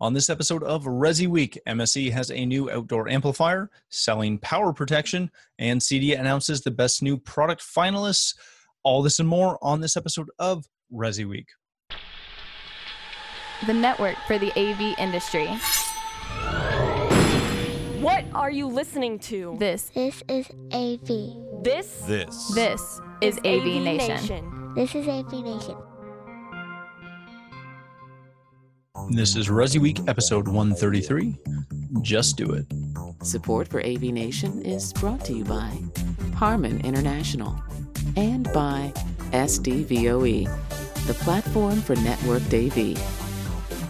On this episode of Resi Week, MSE has a new outdoor amplifier, selling power protection, and CEDIA announces the best new product finalists. All this and more on this episode of Resi Week. The network for the AV industry. What are you listening to? This, This is AV. This This. this is AV, Nation. This is AV Nation. This is Resi Week, episode 133. Just do it. Support for AV Nation is brought to you by Harman International and by SDVOE, the platform for networked AV.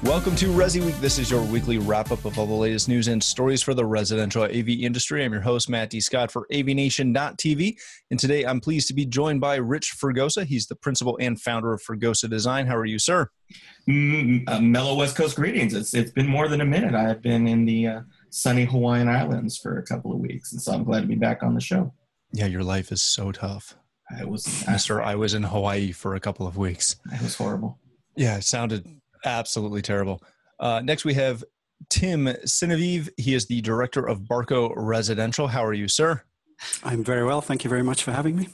Welcome to Resi Week. This is your weekly wrap up of all the latest news and stories for the residential AV industry. I'm your host, Matt D. Scott for AVNation.tv. And today I'm pleased to be joined by Rich Fregosa. He's the principal and founder of Fregosa Design. How are you, sir? Mm, uh, mellow West Coast greetings. It's it's been more than a minute. I've been in the uh, sunny Hawaiian Islands for a couple of weeks, and so I'm glad to be back on the show. Yeah, your life is so tough. I was Mister, I was in Hawaii for a couple of weeks. It was horrible. Yeah, it sounded absolutely terrible. Uh, next, we have Tim Sinnaeve. He is the director of Barco Residential. How are you, sir? I'm very well. Thank you very much for having me.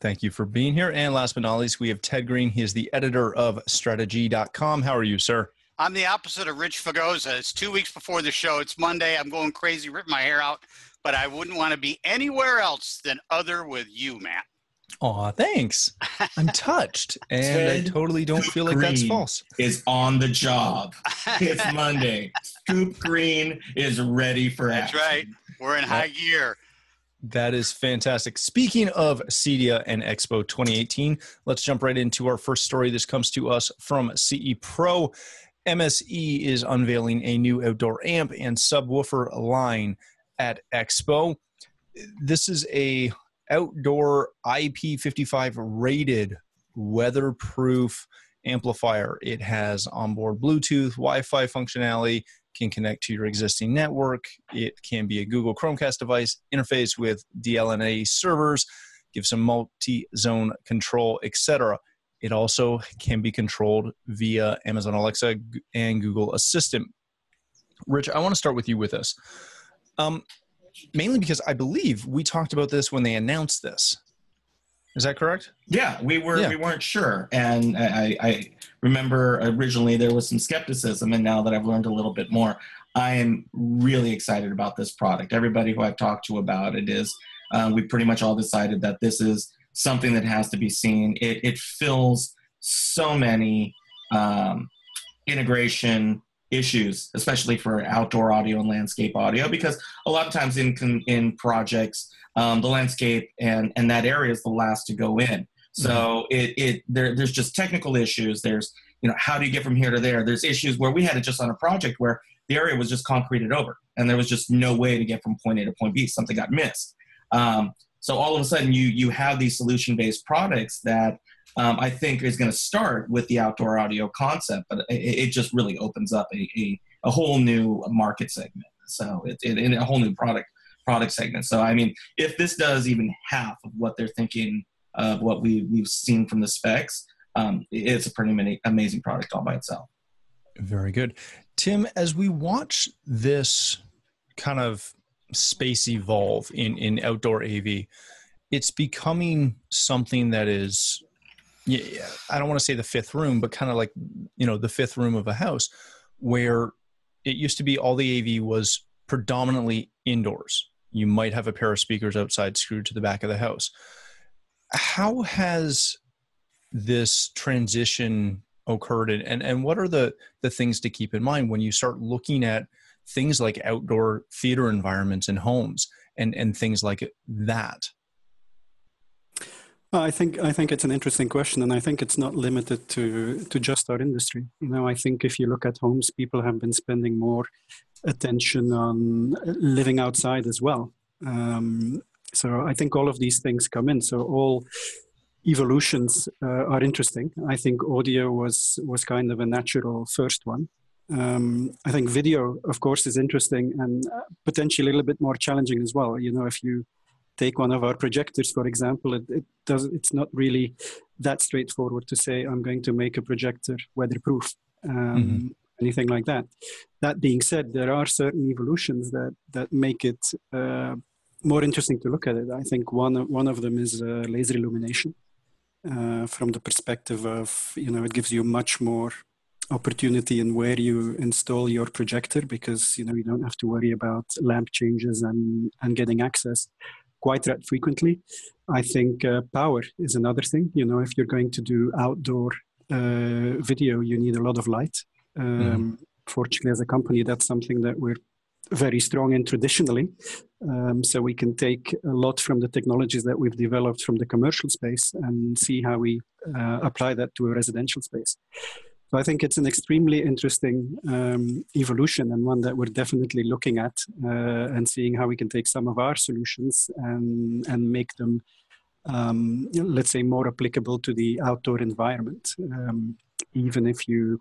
Thank you for being here. And last but not least, we have Ted Green. He is the editor of strata-gee.com. How are you, sir? I'm the opposite of Rich Fregosa. It's two weeks before the show. It's Monday. I'm going crazy, ripping my hair out, but I wouldn't want to be anywhere else than other with you, Matt. Aw, thanks. I'm touched. And I totally don't feel like that's false. Is on the job. It's Monday. Scoop Green is ready for That's action. right. We're in high gear. That is fantastic. Speaking of CEDIA and Expo 2018, let's jump right into our first story. This comes to us from CE Pro. MSE is unveiling a new outdoor amp and subwoofer line at Expo. This is a outdoor IP55 rated weatherproof amplifier. It has onboard Bluetooth, Wi-Fi functionality, can connect to your existing network. It can be a Google Chromecast device, interface with DLNA servers, give some multi-zone control, etc. It also can be controlled via Amazon Alexa and Google Assistant. Rich, I want to start with you with this. Um, mainly because I believe we talked about this when they announced this. Is that correct? Yeah, we were Yeah. we weren't sure, and I, I remember originally there was some skepticism, and now that I've learned a little bit more, I am really excited about this product. Everybody who I've talked to about it is, uh, we pretty much all decided that this is something that has to be seen. It, it fills so many um, integration issues, especially for outdoor audio and landscape audio, because a lot of times in in projects, um, the landscape and and that area is the last to go in. So it it there there's just technical issues. There's you know how do you get from here to there? There's issues where we had it just on a project where the area was just concreted over and there was just no way to get from point A to point B. Something got missed. Um, so all of a sudden you you have these solution based products that um, I think is going to start with the outdoor audio concept, but it, it just really opens up a, a, a whole new market segment. So it, it, it a whole new product product segment. So I mean, if this does even half of what they're thinking of what we we've seen from the specs, um, it's a pretty amazing product all by itself. Very good. Tim, as we watch this kind of space evolve in, in outdoor AV, it's becoming something that is, yeah, I don't want to say the fifth room, but kind of like, you know, the fifth room of a house where it used to be all the AV was predominantly indoors. You might have a pair of speakers outside screwed to the back of the house. How has this transition occurred and, and, and what are the, the things to keep in mind when you start looking at things like outdoor theater environments and homes and, and things like that? I think I think it's an interesting question, and I think it's not limited to to just our industry. You know, I think if you look at homes, people have been spending more attention on living outside as well. Um, so I think all of these things come in. So all evolutions uh, are interesting. I think audio was was kind of a natural first one. Um, I think video, of course, is interesting and uh, potentially a little bit more challenging as well. You know, if you take one of our projectors, for example, it, it does. It's not really that straightforward to say I'm going to make a projector weatherproof. Um, anything like that. That being said, there are certain evolutions that that make it uh, more interesting to look at it. I think one one of them is uh, laser illumination, uh, from the perspective of you know it gives you much more opportunity in where you install your projector because you know you don't have to worry about lamp changes and and getting access quite that frequently. I think uh, power is another thing. You know, if you're going to do outdoor uh, video, you need a lot of light. Um, mm. Fortunately, as a company, that's something that we're very strong in traditionally. Um, so we can take a lot from the technologies that we've developed from the commercial space and see how we uh, apply that to a residential space. So I think it's an extremely interesting um, evolution and one that we're definitely looking at uh, and seeing how we can take some of our solutions and, and make them, um, let's say, more applicable to the outdoor environment. Um, even if you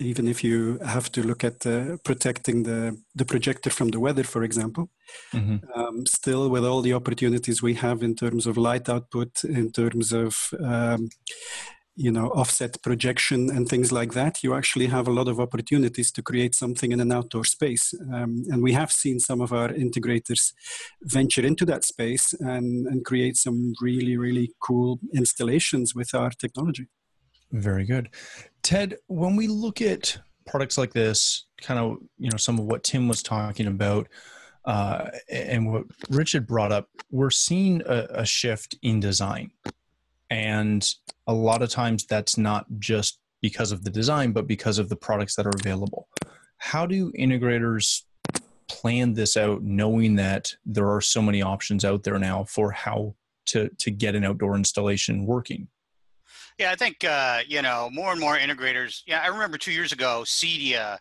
even if you have to look at uh, protecting the, the projector from the weather, for example, mm-hmm. um, still with all the opportunities we have in terms of light output, in terms of um, you know offset projection and things like that you actually have a lot of opportunities to create something in an outdoor space. Um, and we have seen some of our integrators venture into that space and, and create some really really cool installations with our technology. Very good. Ted when we look at products like this kind of you know some of what tim was talking about uh, and what richard brought up we're seeing a, a shift in design and a lot of times that's not just because of the design, but because of the products that are available. How do integrators plan this out knowing that there are so many options out there now for how to, to get an outdoor installation working? Yeah, I think, uh, you know, more and more integrators. Yeah, I remember two years ago, CEDIA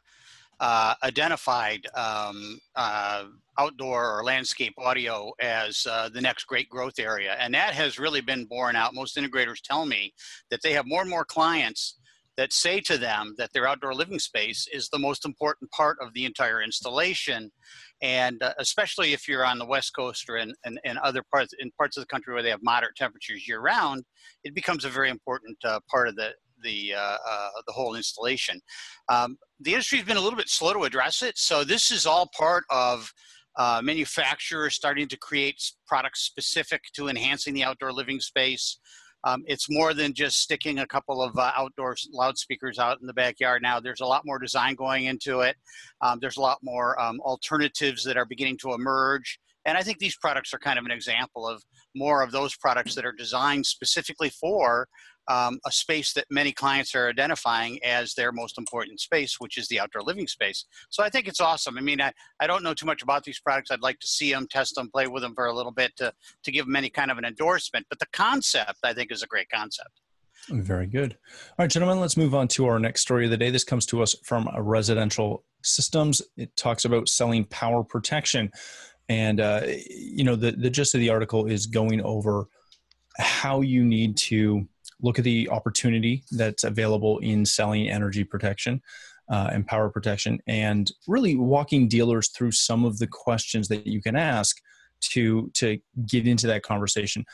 uh, identified um, uh, outdoor or landscape audio as uh, the next great growth area. And that has really been borne out. Most integrators tell me that they have more and more clients that say to them that their outdoor living space is the most important part of the entire installation. And uh, especially if you're on the West Coast or in, in, in, other parts, in parts of the country where they have moderate temperatures year round, it becomes a very important uh, part of the, the uh, uh, the whole installation. Um, the industry's been a little bit slow to address it, so this is all part of uh, manufacturers starting to create products specific to enhancing the outdoor living space. Um, it's more than just sticking a couple of uh, outdoor loudspeakers out in the backyard now. There's a lot more design going into it. Um, there's a lot more um, alternatives that are beginning to emerge. And I think these products are kind of an example of more of those products that are designed specifically for um, a space that many clients are identifying as their most important space, which is the outdoor living space. So I think it's awesome. I mean, I, I don't know too much about these products. I'd like to see them, test them, play with them for a little bit to, to give them any kind of an endorsement. But the concept, I think, is a great concept. Very good. All right, gentlemen, let's move on to our next story of the day. This comes to us from Residential Systems. It talks about selling power protection. And, uh, you know, the, the gist of the article is going over how you need to look at the opportunity that's available in selling energy protection uh, and power protection, and really walking dealers through some of the questions that you can ask to to get into that conversation.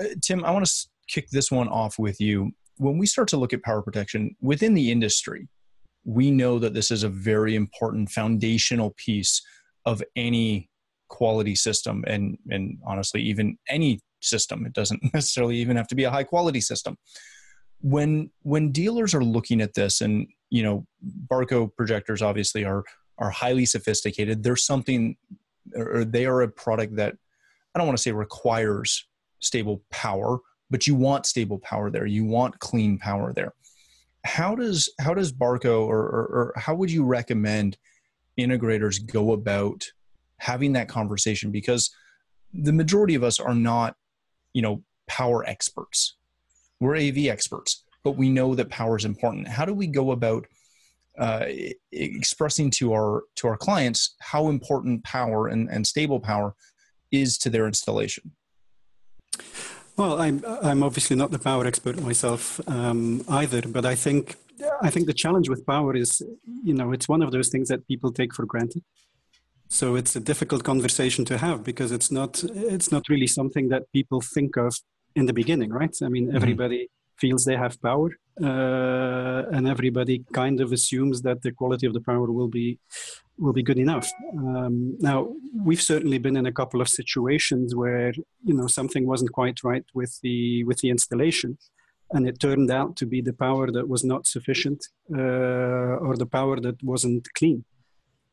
Uh, Tim, I want to kick this one off with you. When we start to look at power protection within the industry, we know that this is a very important foundational piece of any quality system and and honestly even any system. It doesn't necessarily even have to be a high quality system. When when dealers are looking at this, and you know, Barco projectors obviously are are highly sophisticated. There's something, or they are a product that I don't want to say requires stable power, but you want stable power there. You want clean power there. How does how does Barco or, or, or how would you recommend integrators go about having that conversation? Because the majority of us are not you know power experts. We're av experts but we know that power is important. How do we go about uh, expressing to our to our clients how important power and, and stable power is to their installation? Well i'm i'm obviously not the power expert myself um, either but i think i think the challenge with power is you know it's one of those things that people take for granted so it's a difficult conversation to have because it's not it's not really something that people think of in the beginning, right? I mean, mm-hmm. everybody feels they have power, uh, and everybody kind of assumes that the quality of the power will be will be good enough. Um, now, we've certainly been in a couple of situations where you know something wasn't quite right with the with the installation, and it turned out to be the power that was not sufficient uh, or the power that wasn't clean.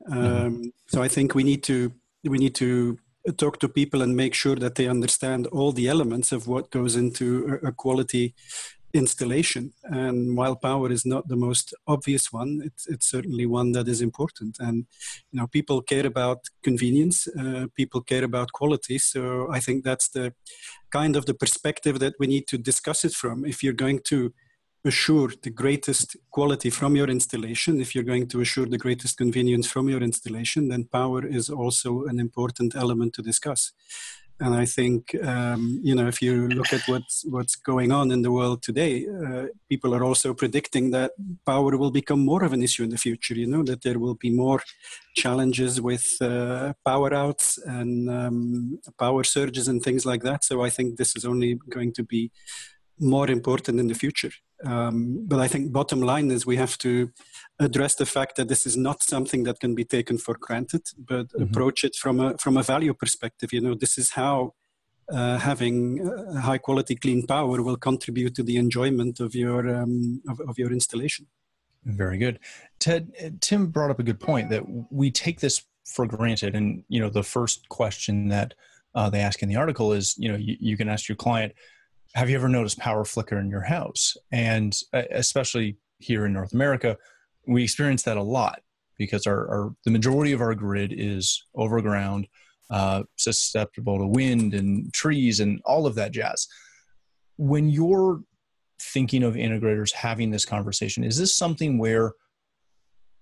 Um, mm-hmm. So I think we need to we need to talk to people and make sure that they understand all the elements of what goes into a, a quality installation. And while power is not the most obvious one, it's, it's certainly one that is important. And you know, people care about convenience, uh, people care about quality. So I think that's the kind of the perspective that we need to discuss it from. If you're going to assure the greatest quality from your installation, if you're going to assure the greatest convenience from your installation, then power is also an important element to discuss. And I think, um, you know, if you look at what's, what's going on in the world today, uh, people are also predicting that power will become more of an issue in the future, you know, that there will be more challenges with uh, power outs and um, power surges and things like that. So I think this is only going to be more important in the future. Um, but I think bottom line is we have to address the fact that this is not something that can be taken for granted, but mm-hmm. approach it from a from a value perspective. You know, this is how uh, having uh, high quality clean power will contribute to the enjoyment of your um, of, of your installation. Very good, Ted. Tim brought up a good point that we take this for granted, and you know, the first question that uh, they ask in the article is, you know, you, you can ask your client have you ever noticed power flicker in your house? And uh, especially here in North America, we experience that a lot because our, our the majority of our grid is overground, uh, susceptible to wind and trees and all of that jazz. When you're thinking of integrators having this conversation, is this something where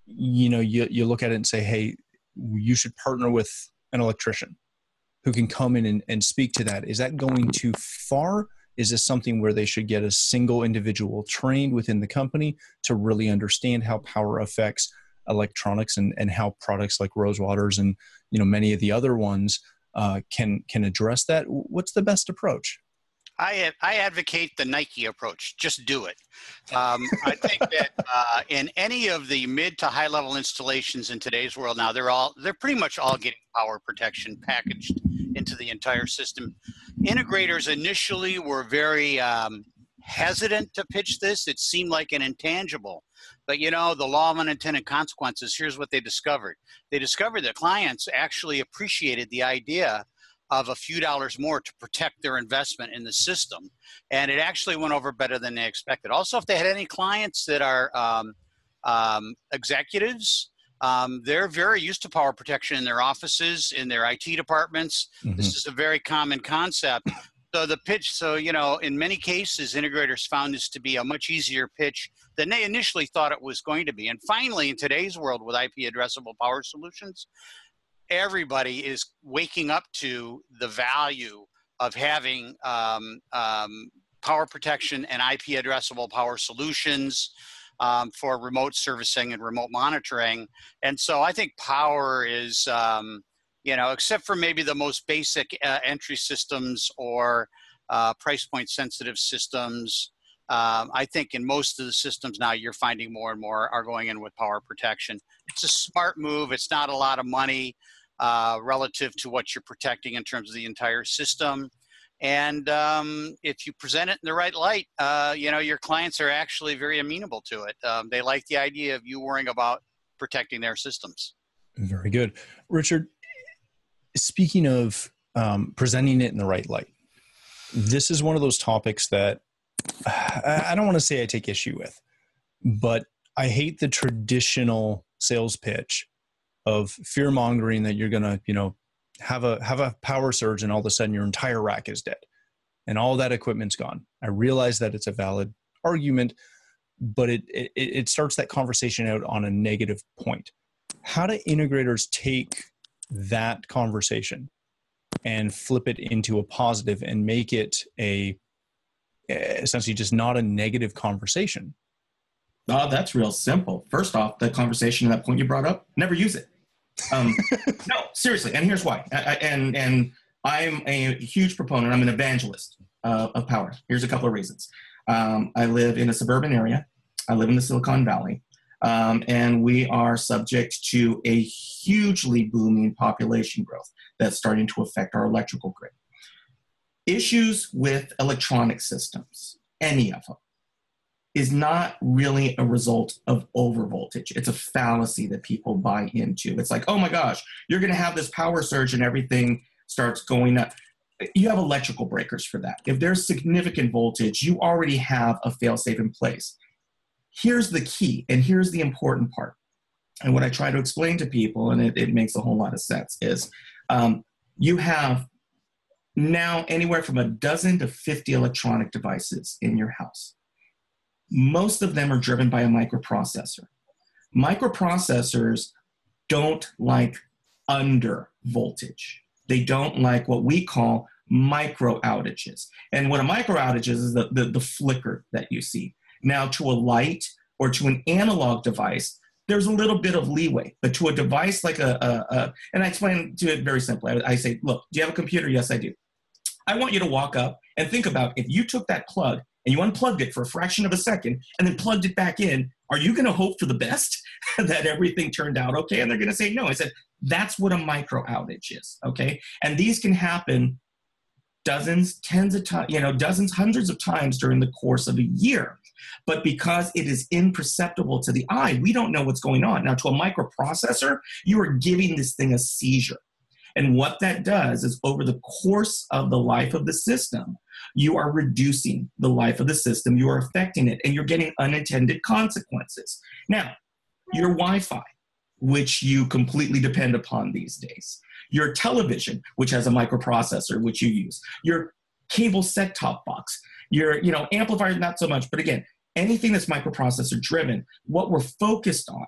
you know you, you look at it and say, hey, you should partner with an electrician who can come in and, and speak to that? Is that going too far? Is this something where they should get a single individual trained within the company to really understand how power affects electronics and, and how products like Rosewaters and you know many of the other ones uh, can can address that? What's the best approach? I, I advocate the Nike approach. Just do it. Um, I think that uh, in any of the mid to high level installations in today's world now, they're all they're pretty much all getting power protection packaged into the entire system. Integrators initially were very um, hesitant to pitch this. It seemed like an intangible. But you know, the law of unintended consequences, here's what they discovered. They discovered that clients actually appreciated the idea of a few dollars more to protect their investment in the system. And it actually went over better than they expected. Also, if they had any clients that are um, um, executives, um, they're very used to power protection in their offices, in their IT departments. Mm-hmm. This is a very common concept. So the pitch, so you know, in many cases, integrators found this to be a much easier pitch than they initially thought it was going to be. And finally, in today's world with IP addressable power solutions, everybody is waking up to the value of having um, um, power protection and IP addressable power solutions um, for remote servicing and remote monitoring. And so I think power is, um, you know, except for maybe the most basic uh, entry systems or uh, price point sensitive systems. Um, I think in most of the systems now, you're finding more and more are going in with power protection. It's a smart move. It's not a lot of money uh, relative to what you're protecting in terms of the entire system. And um, if you present it in the right light, uh, you know, your clients are actually very amenable to it. Um, they like the idea of you worrying about protecting their systems. Very good. Richard, speaking of um, presenting it in the right light, this is one of those topics that I don't want to say I take issue with, but I hate the traditional sales pitch of fear mongering that you're going to, you know, have a have a power surge and all of a sudden your entire rack is dead and all that equipment's gone. I realize that it's a valid argument but it, it it starts that conversation out on a negative point. How do integrators take that conversation and flip it into a positive and make it a eh, essentially just not a negative conversation? Oh that's real simple. First off the conversation at that point you brought up never use it um, no, seriously, and here's why. I, and and I'm a huge proponent. I'm an evangelist uh, of power. Here's a couple of reasons. Um, I live in a suburban area. I live in the Silicon Valley. Um, and we are subject to a hugely booming population growth that's starting to affect our electrical grid. Issues with electronic systems, any of them, is not really a result of overvoltage. It's a fallacy that people buy into. It's like, oh my gosh, you're going to have this power surge and everything starts going up. You have electrical breakers for that. If there's significant voltage, you already have a failsafe in place. Here's the key, and here's the important part. And what I try to explain to people, and it, it makes a whole lot of sense, is um, you have now anywhere from a dozen to 50 electronic devices in your house most of them are driven by a microprocessor. Microprocessors don't like under voltage. They don't like what we call micro outages. And what a micro outage is, is the, the, the flicker that you see. Now, to a light or to an analog device, there's a little bit of leeway. But to a device like a, a, a and I explain to it very simply. I, I say, look, do you have a computer? Yes, I do. I want you to walk up and think about if you took that plug and you unplugged it for a fraction of a second and then plugged it back in, are you going to hope for the best that everything turned out okay? And they're going to say no. I said, that's what a micro outage is, okay? And these can happen dozens, tens of times, you know, dozens, hundreds of times during the course of a year. But because it is imperceptible to the eye, we don't know what's going on. Now, to a microprocessor, you are giving this thing a seizure. And what that does is over the course of the life of the system, you are reducing the life of the system, you are affecting it, and you're getting unintended consequences. Now, your Wi Fi, which you completely depend upon these days, your television, which has a microprocessor, which you use, your cable set top box, your you know amplifier, not so much, but again, anything that's microprocessor driven, what we're focused on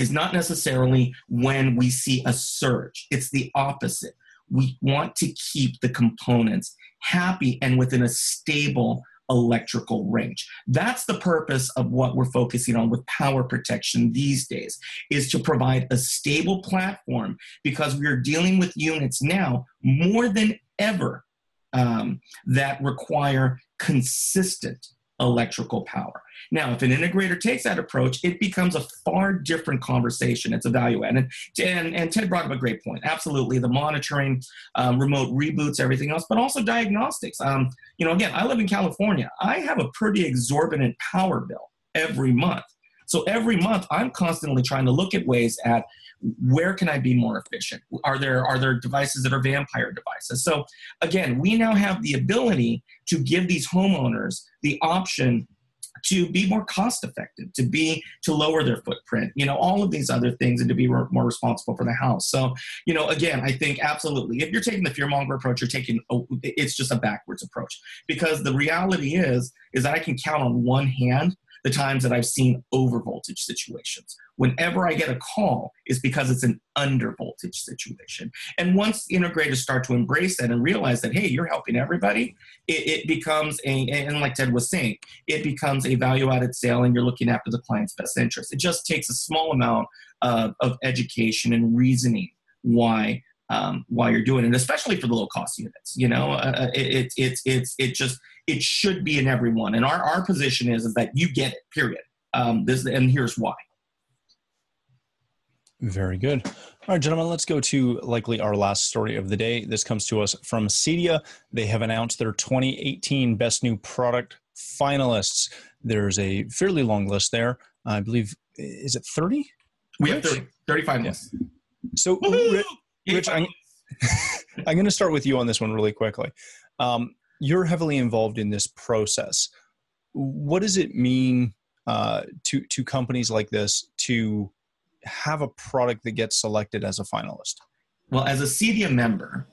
is not necessarily when we see a surge. It's the opposite. We want to keep the components happy and within a stable electrical range. That's the purpose of what we're focusing on with power protection these days is to provide a stable platform because we are dealing with units now more than ever um, that require consistent electrical power. Now, if an integrator takes that approach, it becomes a far different conversation. It's a value add. And, and, and Ted brought up a great point. Absolutely. The monitoring, um, remote reboots, everything else, but also diagnostics. Um, you know, again, I live in California. I have a pretty exorbitant power bill every month. So every month, I'm constantly trying to look at ways at where can I be more efficient? Are there are there devices that are vampire devices? So again, we now have the ability to give these homeowners the option to be more cost effective, to be to lower their footprint, you know, all of these other things, and to be more, more responsible for the house. So, you know, again, I think absolutely, if you're taking the fearmonger approach, you're taking oh, it's just a backwards approach because the reality is is that I can count on one hand the times that I've seen over voltage situations. Whenever I get a call, is because it's an under voltage situation. And once integrators start to embrace that and realize that, hey, you're helping everybody, it, it becomes a, and like Ted was saying, it becomes a value added sale and you're looking after the client's best interest. It just takes a small amount of, of education and reasoning why um, while you're doing it, especially for the low cost units. You know, uh, uh it, it, it's it's it just it should be in everyone. And our, our position is is that you get it. Period. Um, this and here's why. Very good. All right, gentlemen, let's go to likely our last story of the day. This comes to us from Cedia. They have announced their 2018 Best New Product finalists. There's a fairly long list there. I believe, is it 30? We have 30, 35 lists. So, Rich, I'm, I'm going to start with you on this one really quickly. Um, you're heavily involved in this process. What does it mean uh, to to companies like this to have a product that gets selected as a finalist? Well, as a CEDIA member,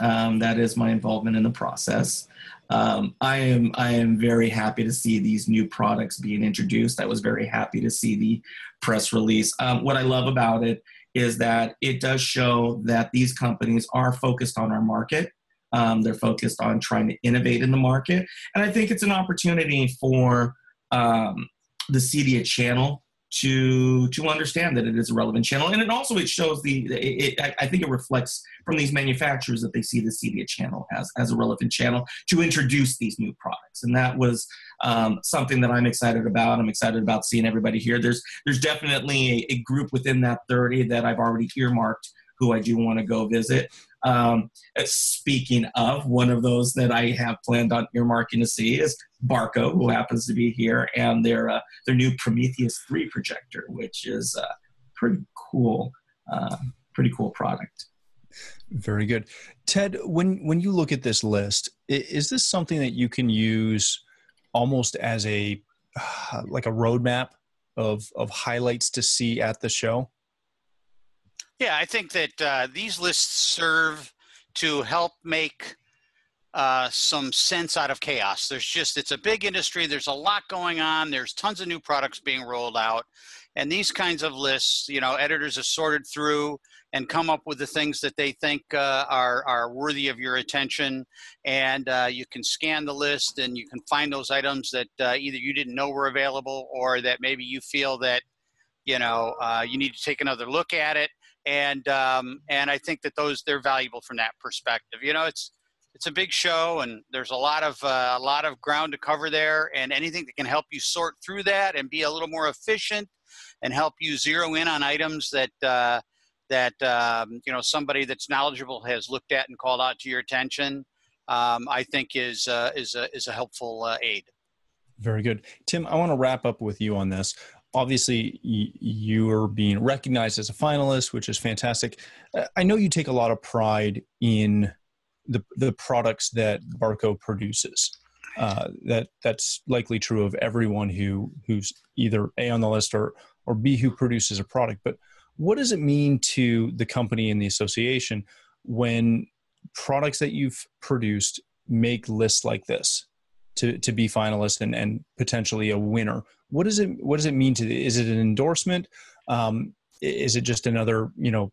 um, that is my involvement in the process. Um, I am I am very happy to see these new products being introduced. I was very happy to see the press release. Um, what I love about it is that it does show that these companies are focused on our market. Um, they're focused on trying to innovate in the market. And I think it's an opportunity for um, the CEDIA channel to to understand that it is a relevant channel. And it also it shows the it, it, i think it reflects from these manufacturers that they see the cedia channel as as a relevant channel to introduce these new products. And that was um, something that i'm excited about. I'm excited about seeing everybody here. There's there's definitely a, a group within that 30 that i've already earmarked who i do want to go visit um, speaking of, one of those that I have planned on earmarking to see is Barco, who happens to be here, and their uh, their new Prometheus 3 projector, which is a pretty cool, uh, pretty cool product. Very good, Ted. When when you look at this list, is this something that you can use almost as a like a roadmap of of highlights to see at the show? Yeah, I think that uh, these lists serve to help make uh, some sense out of chaos. There's just, it's a big industry. There's a lot going on. There's tons of new products being rolled out. And these kinds of lists, you know, editors have sorted through and come up with the things that they think uh, are, are worthy of your attention. And uh, you can scan the list and you can find those items that uh, either you didn't know were available or that maybe you feel that, you know, uh, you need to take another look at it and um, and I think that those they're valuable from that perspective. You know, it's it's a big show, and there's a lot of uh, a lot of ground to cover there, and anything that can help you sort through that and be a little more efficient, and help you zero in on items that. Uh, that um, you know somebody that's knowledgeable has looked at and called out to your attention, um, I think is uh, is a, is a helpful uh, aid. Very good, Tim. I want to wrap up with you on this obviously you are being recognized as a finalist, which is fantastic. I know you take a lot of pride in the the products that Barco produces. Uh, that that's likely true of everyone who who's either a on the list or or b who produces a product. But what does it mean to the company and the association when products that you've produced make lists like this? to to be finalist and and potentially a winner. What does it what does it mean to is it an endorsement? Um, is it just another you know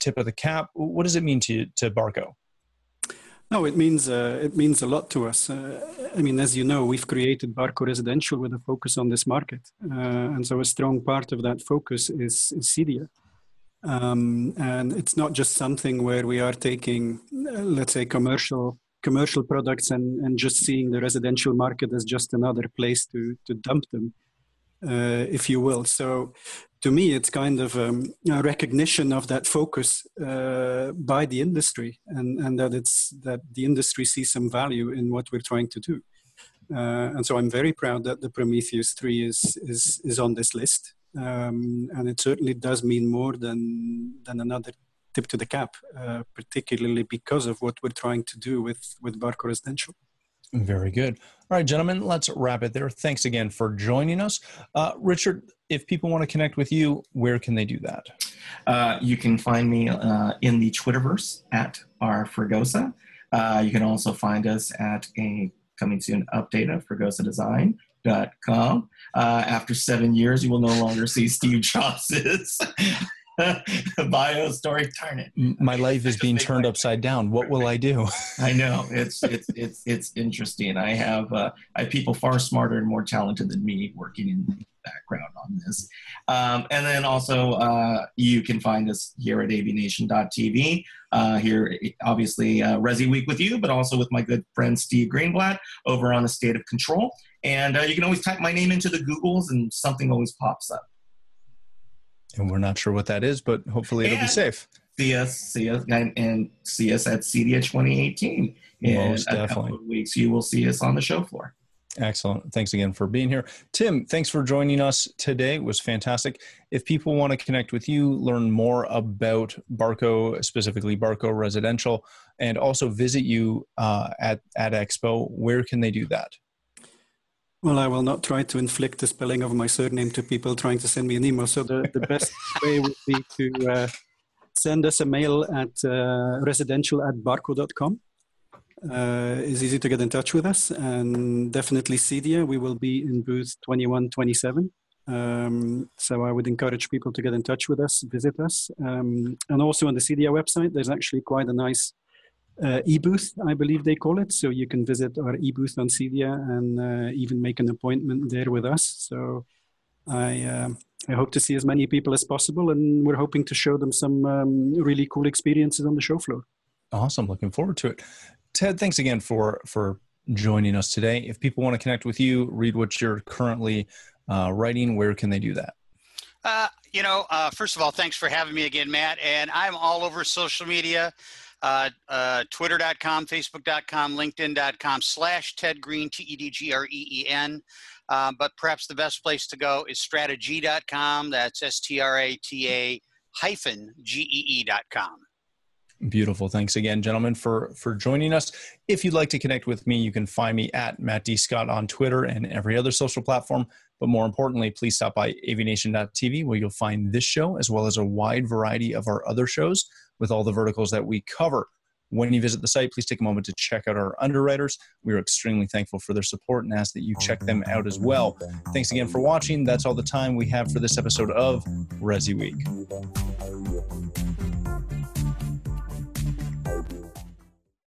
tip of the cap? What does it mean to to Barco? No, it means uh, it means a lot to us. Uh, I mean, as you know, we've created Barco Residential with a focus on this market, uh, and so a strong part of that focus is, is CEDIA. Um, and it's not just something where we are taking, uh, let's say, commercial commercial products and, and just seeing the residential market as just another place to, to dump them, uh, if you will. So to me, it's kind of um, a recognition of that focus uh, by the industry and, and that it's that the industry sees some value in what we're trying to do. Uh, and so I'm very proud that the Prometheus 3 is, is, is on this list. Um, and it certainly does mean more than, than another tip to the cap, uh, particularly because of what we're trying to do with, with Barco Residential. Very good. All right, gentlemen, let's wrap it there. Thanks again for joining us. Uh, Richard, if people want to connect with you, where can they do that? Uh, you can find me uh, in the Twitterverse at rfregosa. Uh, you can also find us at a coming soon update of fregosadesign.com. Uh, after seven years, you will no longer see Steve Jobs's bio story. Turn it. My life is being turned upside down. What will I do? I know it's it's it's it's interesting. I have uh, I have people far smarter and more talented than me working in the background on this. Um, and then also uh, you can find us here at avnation.tv. Uh, here, obviously, uh, Resi Week with you, but also with my good friend Steve Greenblatt over on the State of Control. And uh, you can always type my name into the Googles, and something always pops up and we're not sure what that is, but hopefully it'll and be safe. See us, see us, and see us at CEDIA 2018. In Most a definitely. couple of weeks, you will see us on the show floor. Excellent. Thanks again for being here. Tim, thanks for joining us today. It was fantastic. If people want to connect with you, learn more about Barco, specifically Barco Residential, and also visit you uh, at, at Expo, where can they do that? Well, I will not try to inflict the spelling of my surname to people trying to send me an email. So the, the best way would be to uh, send us a mail at uh, residential at barco.com. Uh, it's easy to get in touch with us. And definitely CEDIA, we will be in booth 2127. Um, so I would encourage people to get in touch with us, visit us. Um, and also on the CEDIA website, there's actually quite a nice e-booth, I believe they call it. So you can visit our e-booth on CEDIA and uh, even make an appointment there with us. So I um, I hope to see as many people as possible, and we're hoping to show them some um, really cool experiences on the show floor. Awesome, looking forward to it. Ted, thanks again for for joining us today. If people want to connect with you, read what you're currently uh, writing, where can they do that? Uh, you know, uh, first of all, thanks for having me again, Matt. And I'm all over social media. Uh, uh, twitter.com, facebook.com, linkedin.com slash Ted Green, T-E-D-G-R-E-E-N. Um, but perhaps the best place to go is strata-gee.com. That's S-T-R-A-T-A hyphen G-E-E.com. Beautiful. Thanks again, gentlemen, for for joining us. If you'd like to connect with me, you can find me at Matt D. Scott on Twitter and every other social platform. But more importantly, please stop by avnation.tv where you'll find this show as well as a wide variety of our other shows with all the verticals that we cover. When you visit the site, please take a moment to check out our underwriters. We are extremely thankful for their support and ask that you check them out as well. Thanks again for watching. That's all the time we have for this episode of Resi Week.